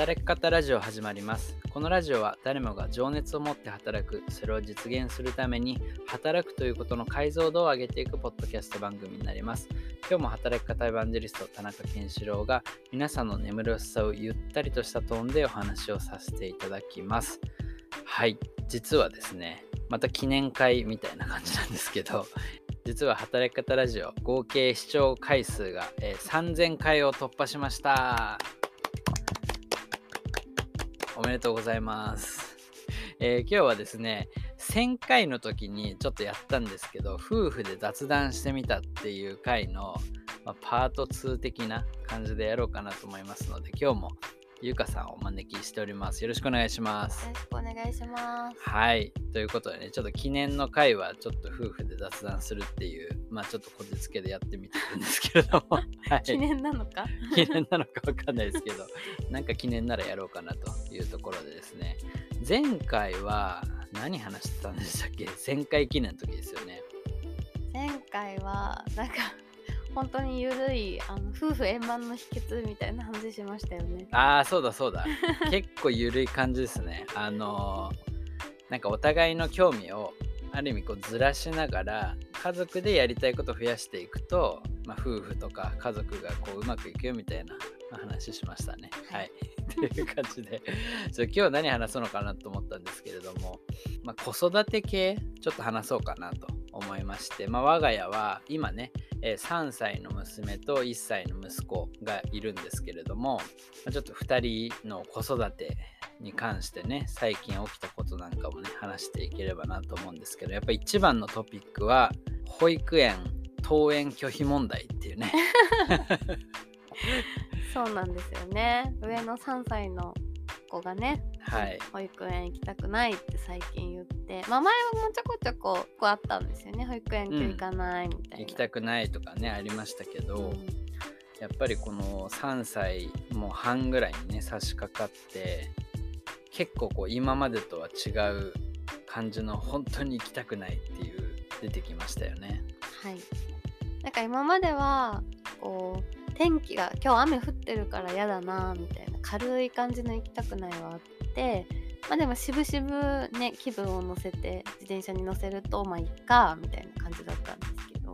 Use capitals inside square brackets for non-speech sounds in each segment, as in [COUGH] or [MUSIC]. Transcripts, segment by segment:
働き方ラジオ始まります。このラジオは誰もが情熱を持って働くそれを実現するために働くということの解像度を上げていくポッドキャスト番組になります。今日も働き方エヴァンジェリスト田中健志郎が皆さんの眠るさをゆったりとしたトーンでお話をさせていただきます。はい。実はですねまた記念会みたいな感じなんですけど実は働き方ラジオ合計視聴回数が、えー3000回を突破しました。めでとうございます、えー今日はですね1000回の時にちょっとやったんですけど夫婦で雑談してみたっていう回の、まあパート2的な感じでやろうかなと思いますので今日もゆうかさんをお招きしておりますよろしくお願いしますよろしくお願いします。はい。ということでね、ちょっと記念の回はちょっと夫婦で雑談するっていう、まあちょっとこじつけでやってみてるんですけれども、[LAUGHS] はい、記念なのか？記念なのかわかんないですけど、なんか記念ならやろうかなというところでですね、前回は何話してたんでしたっけ ?1000 回記念の時ですよね。前回はなんか本当にゆるいあの夫婦円満の秘訣みたいな話しましたよね。ああ、そうだそうだ。[LAUGHS] 結構ゆるい感じですね。あのーなんかお互いの興味をある意味こうずらしながら家族でやりたいことを増やしていくと、まあ、夫婦とか家族がこううまくいくよみたいな話しましたね。はい。[LAUGHS] っていう感じでそう今日は何話そうのかなと思ったんですけれども、まあ、子育て系？ちょっと話そうかなと思いまして、まあ、我が家は今ね、えー3歳の娘と1歳の息子がいるんですけれども、まあちょっと2人の子育てに関してね最近起きたことなんかもね話していければなと思うんですけどやっぱ一番のトピックは保育園登園拒否問題っていうね [LAUGHS] そうなんですよね。上の3歳の子がね、はい保育園行きたくないって最近言って、まあ前もちょこちょここうあったんですよね。保育園今日行かないみたいな。行きたくないとかねありましたけど、うんやっぱりこの3歳もう半ぐらいにね差し掛かって結構こう今までとは違う感じの本当に行きたくないっていう出てきましたよね。はい。なんか今まではこう天気が今日雨降ってるから嫌だなみたいな軽い感じの行きたくないはあってまあでもしぶしぶね気分を乗せて自転車に乗せるとまあいっかみたいな感じだったんですけど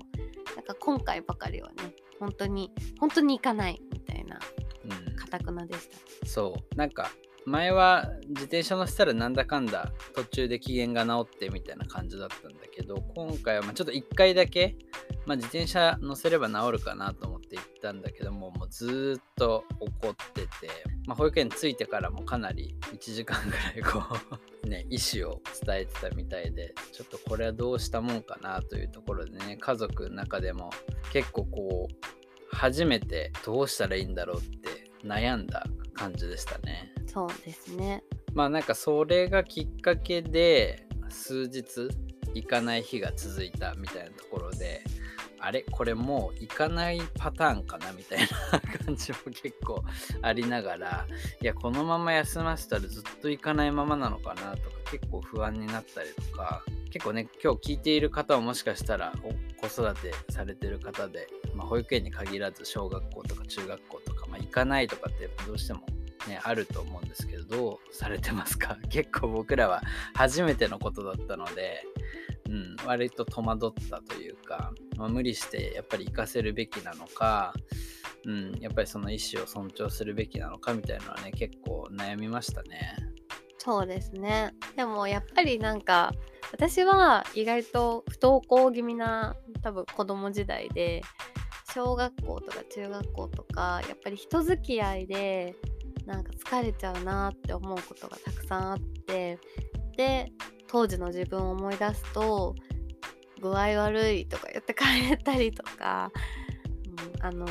なんか今回ばかりはね本当に本当に行かないみたいなうんかたくなでした。そうなんか前は自転車乗せたらなんだかんだ途中で機嫌が治ってみたいな感じだったんだけど今回はまあちょっと1回だけ、まあ、自転車乗せれば治るかなと思って行ったんだけどももうずーっと怒ってて、まあ、保育園着いてからもかなり1時間ぐらいこう [LAUGHS] ね意思を伝えてたみたいでちょっとこれはどうしたもんかなというところでね家族の中でも結構こう初めてどうしたらいいんだろうって悩んだ感じでしたね。そうですね。まあなんかそれがきっかけで数日行かない日が続いたみたいなところであれこれもう行かないパターンかなみたいな感じも結構ありながらいやこのまま休ませたらずっと行かないままなのかなとか結構不安になったりとか結構ね今日聞いている方はもしかしたら子育てされてる方で、まあ、保育園に限らず小学校とか中学校とか、まあ、行かないとかってどうしてもね、あると思うんですけどどうされてますか？[LAUGHS] 結構僕らは初めてのことだったので、うん、割と戸惑ったというか、まあ、無理してやっぱり行かせるべきなのか、うん、やっぱりその意思を尊重するべきなのかみたいなのはね結構悩みましたね。そうですね。でもやっぱりなんか私は意外と不登校気味な多分子供時代で小学校とか中学校とかやっぱり人付き合いでなんか疲れちゃうなって思うことがたくさんあってで当時の自分を思い出すと具合悪いとか言って帰ったりとか、うん、あの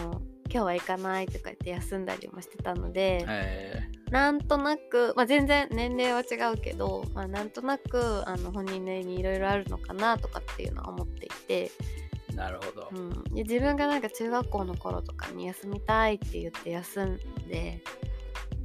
今日は行かないとか言って休んだりもしてたので、えなんとなく、まあ、全然年齢は違うけど、まあ、なんとなくあの本人なりにいろいろあるのかなとかっていうのは思っていて、ーなるほど。うん、で自分がなんか中学校の頃とかに休みたいって言って休んで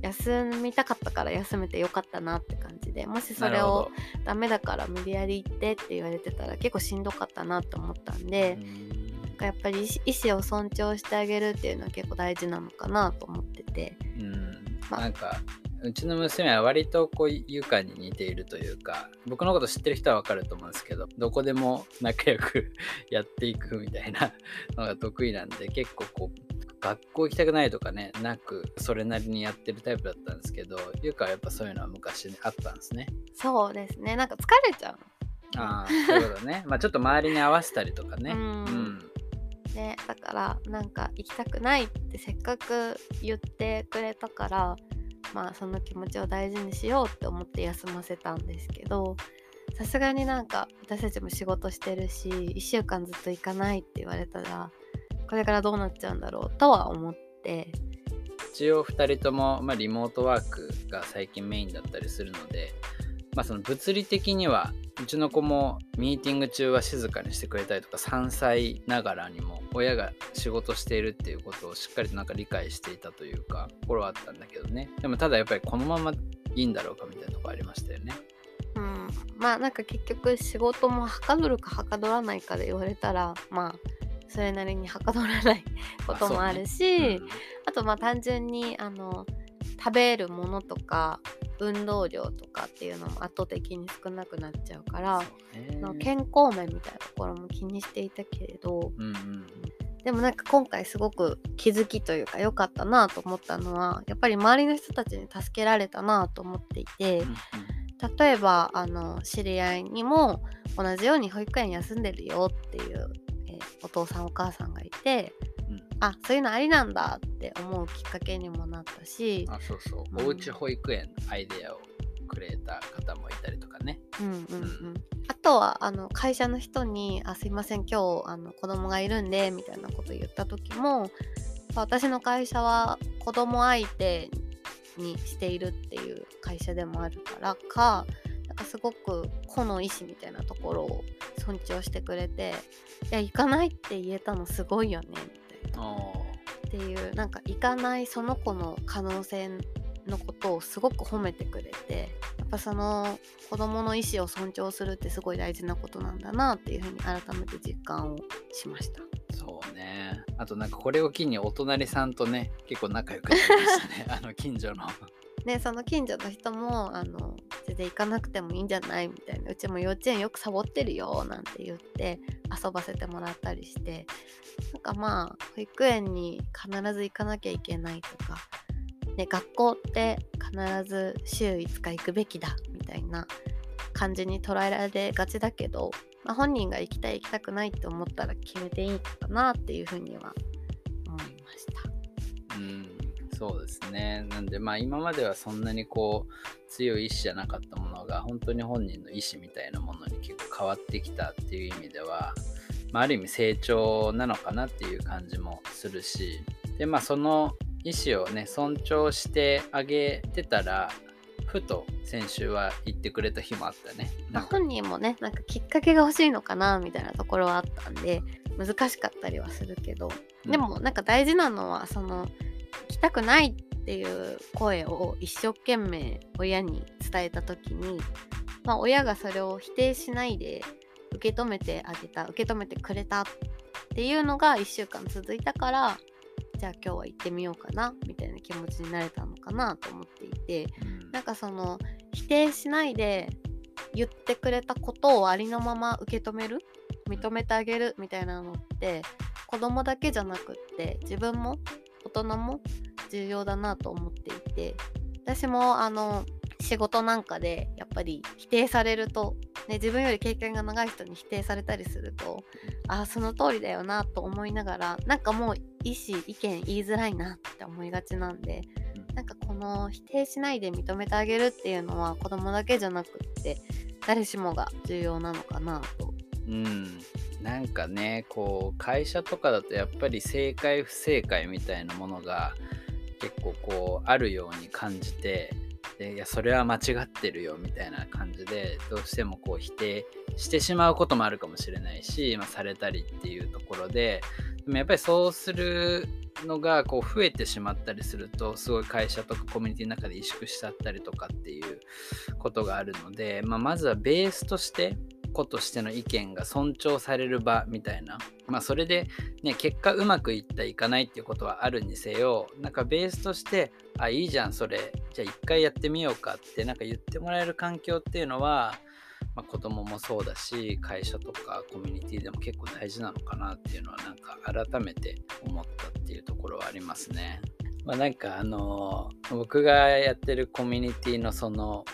休みたかったから休めてよかったなって感じでもしそれをダメだから無理やり行ってって言われてたら結構しんどかったなと思ったんどでう、ん。なんかやっぱり意思意思を尊重してあげるっていうのは結構大事なのかなと思ってて。うん。まあ。なんかうちの娘は割とこうゆかに似ているというか僕のこと知ってる人はわかると思うんですけどどこでも仲良く [LAUGHS] やっていくみたいなのが得意なんで結構こう学校行きたくないとかねなくそれなりにやってるタイプだったんですけどゆかはやっぱそういうのは昔あったんですね。そうですね。なんか疲れちゃうああそういうことね。[LAUGHS] まあちょっと周りに合わせたりとかね。うん。うん。ねだからなんか行きたくないってせっかく言ってくれたからまあその気持ちを大事にしようって思って休ませたんですけどさすがになんか私たちも仕事してるし1週間ずっと行かないって言われたらこれからどうなっちゃうんだろうとは思って。一応2人とも、まあ、リモートワークが最近メインだったりするので、まあ、その物理的にはうちの子もミーティング中は静かにしてくれたりとか3歳ながらにも親が仕事しているっていうことをしっかりとなんか理解していたというかところはあったんだけどね。でもただやっぱりこのままいいんだろうかみたいなところありましたよね。うん。まあなんか結局仕事もはかどるかはかどらないかで言われたらまあそれなりにはかどらない [LAUGHS] こともあるし、うん。あとまあ単純にあの食べるものとか運動量とかっていうのも圧倒的に少なくなっちゃうから、の健康面みたいなところも気にしていたけれどうんうん。でもなんか今回すごく気づきというか良かったなと思ったのはやっぱり周りの人たちに助けられたなと思っていてうん例えばあの知り合いにも同じように保育園休んでるよっていう、えーお父さんお母さんがいて、うん。あそういうのありなんだって思うきっかけにもなったしあそうそう、うん。おうち保育園のアイデアをくれた方もいたりとかね。うんうん。うん、あとはあの会社の人に「あすいません今日あの子供がいるんで」みたいなこと言った時も私の会社は子供相手にしているっていう会社でもあるからかなんかすごく個の意思みたいなところを尊重してくれて「いや行かないって言えたのすごいよね」みたいな。おっていうなんか行かないその子の可能性のことをすごく褒めてくれてやっぱその子供の意思を尊重するってすごい大事なことなんだなっていうふうに改めて実感をしました。そうねあとなんかこれを機にお隣さんとね結構仲良くなりましたね [LAUGHS] あの近所のねその近所の人もあの全然行かなくてもいいんじゃない？みたいなうちも幼稚園よくサボってるよなんて言って遊ばせてもらったりしてなんかまあ保育園に必ず行かなきゃいけないとか、ね、学校って必ず週5日行くべきだみたいな感じに捉えられがちだけど、まあ、本人が行きたい行きたくないって思ったら決めていいかなっていうふうには。そうですね。なんでまあ今まではそんなにこう強い意志じゃなかったものが本当に本人の意思みたいなものに結構変わってきたっていう意味では、まあ、ある意味成長なのかなっていう感じもするしでまあその意思をね尊重してあげてたらふと先週は言ってくれた日もあったね。本人もねなんかきっかけが欲しいのかなみたいなところはあったんで難しかったりはするけど。でもなんか大事なのはその行きたくないっていう声を一生懸命親に伝えた時に、まあ、親がそれを否定しないで受け止めてあげた受け止めてくれたっていうのが1週間続いたからじゃあ今日は行ってみようかなみたいな気持ちになれたのかなと思っていてうん。なんかその否定しないで言ってくれたことをありのまま受け止める認めてあげるみたいなのって子供だけじゃなくって自分も大人も重要だなと思っていて私もあの仕事なんかでやっぱり否定されると、ね、自分より経験が長い人に否定されたりするとああその通りだよなと思いながらなんかもう意思意見言いづらいなって思いがちなんでなんかこの否定しないで認めてあげるっていうのは子供だけじゃなくって誰しもが重要なのかなと。うん、なんかねこう会社とかだとやっぱり正解不正解みたいなものが結構こうあるように感じてでいやそれは間違ってるよみたいな感じでどうしてもこう否定してしまうこともあるかもしれないし、まあ、されたりっていうところででもやっぱりそうするのがこう増えてしまったりするとすごい会社とかコミュニティの中で萎縮しちゃったりとかっていうことがあるので、まあ、まずはベースとして子としての意見が尊重される場みたいなまあそれでね結果うまくいったいかないっていうことはあるにせよなんかベースとしてあいいじゃんそれじゃあ一回やってみようかってなんか言ってもらえる環境っていうのはまあ、子供もそうだし会社とかコミュニティでも結構大事なのかなっていうのはなんか改めて思ったっていうところはありますね。まあ、なんかあの僕がやってるコミュニティのその、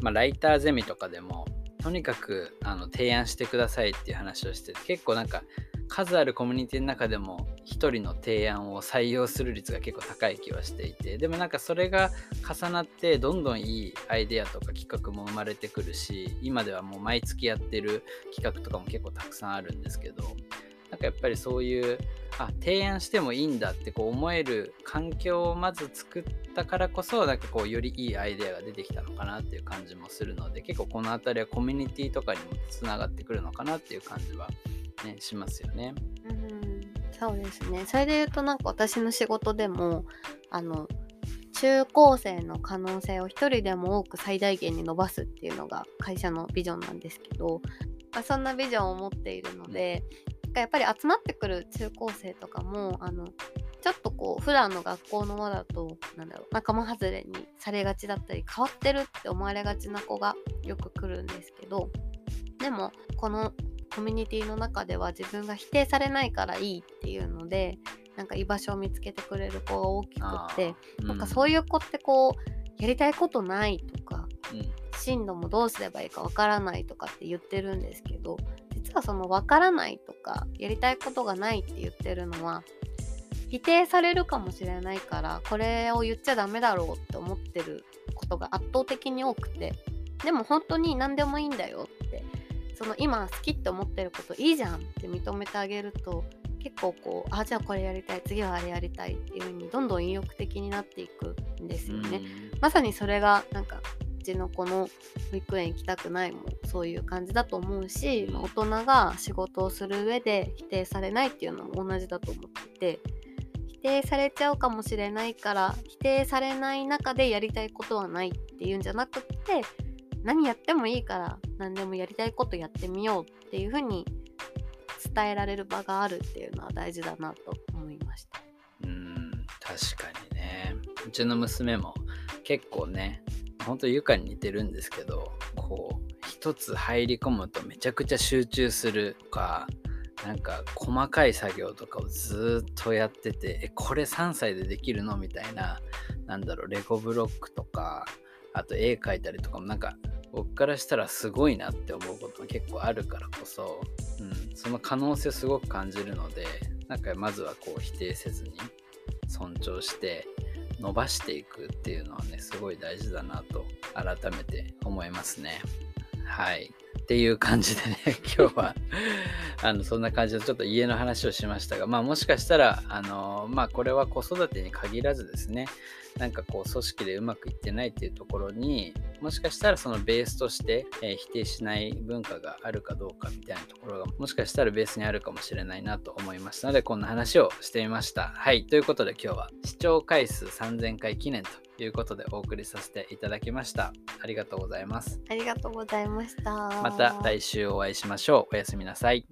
まあ、ライターゼミとかでもとにかくあの提案してくださいっていう話をして結構なんか数あるコミュニティの中でも1人の提案を採用する率が結構高い気はしていてでもなんかそれが重なってどんどんいいアイデアとか企画も生まれてくるし今ではもう毎月やってる企画とかも結構たくさんあるんですけどなんかやっぱりそういうあ提案してもいいんだってこう思える環境をまず作ったからこそなんかこうよりいいアイデアが出てきたのかなっていう感じもするので結構この辺りはコミュニティとかにもつながってくるのかなっていう感じはね、しますよね。うん、そうですね。それで言うとなんか私の仕事でもあの中高生の可能性を一人でも多く最大限に伸ばすっていうのが会社のビジョンなんですけど、まあ、そんなビジョンを持っているので、うん、やっぱり集まってくる中高生とかもあのちょっとこう普段の学校の輪だとなんだろう仲間外れにされがちだったり変わってるって思われがちな子がよく来るんですけどでもこのコミュニティの中では自分が否定されないからいいっていうのでなんか居場所を見つけてくれる子が大きくって、うん、なんかそういう子ってこうやりたいことないとか、うん、進路もどうすればいいかわからないとかって言ってるんですけど実はそのわからないとかやりたいことがないって言ってるのは否定されるかもしれないからこれを言っちゃダメだろうって思ってることが圧倒的に多くてでも本当に何でもいいんだよってその今好きって思ってることいいじゃんって認めてあげると結構こうあじゃあこれやりたい次はあれやりたいっていう風にどんどん意欲的になっていくんですよね。まさにそれがなんかうちの子の保育園行きたくないもそういう感じだと思うし、大人が仕事をする上で否定されないっていうのも同じだと思ってて否定されちゃうかもしれないから否定されない中でやりたいことはないっていうんじゃなくって何やってもいいから何でもやりたいことやってみようっていうふうに伝えられる場があるっていうのは大事だなと思いました。うん確かにね。うちの娘も結構ねほんとゆかに似てるんですけどこう一つ入り込むとめちゃくちゃ集中するとかなんか細かい作業とかをずっとやっててえこれ3歳でできるの？みたいななんだろうレゴブロックとかあと絵描いたりとかもなんか僕からしたらすごいなって思うことも結構あるからこそ、うん、その可能性すごく感じるのでなんかまずはこう否定せずに尊重して伸ばしていくっていうのはねすごい大事だなと改めて思いますね。はいっていう感じでね [LAUGHS] 今日は [LAUGHS] あのそんな感じでちょっと家の話をしましたがまあもしかしたらあのまあこれは子育てに限らずですねなんかこう組織でうまくいってないっていうところにもしかしたらそのベースとして、えー、否定しない文化があるかどうかみたいなところがもしかしたらベースにあるかもしれないなと思いましたのでこんな話をしてみました。はい、ということで今日は視聴回数3000回記念ということでお送りさせていただきました。ありがとうございます。ありがとうございました。また来週お会いしましょう。おやすみなさい。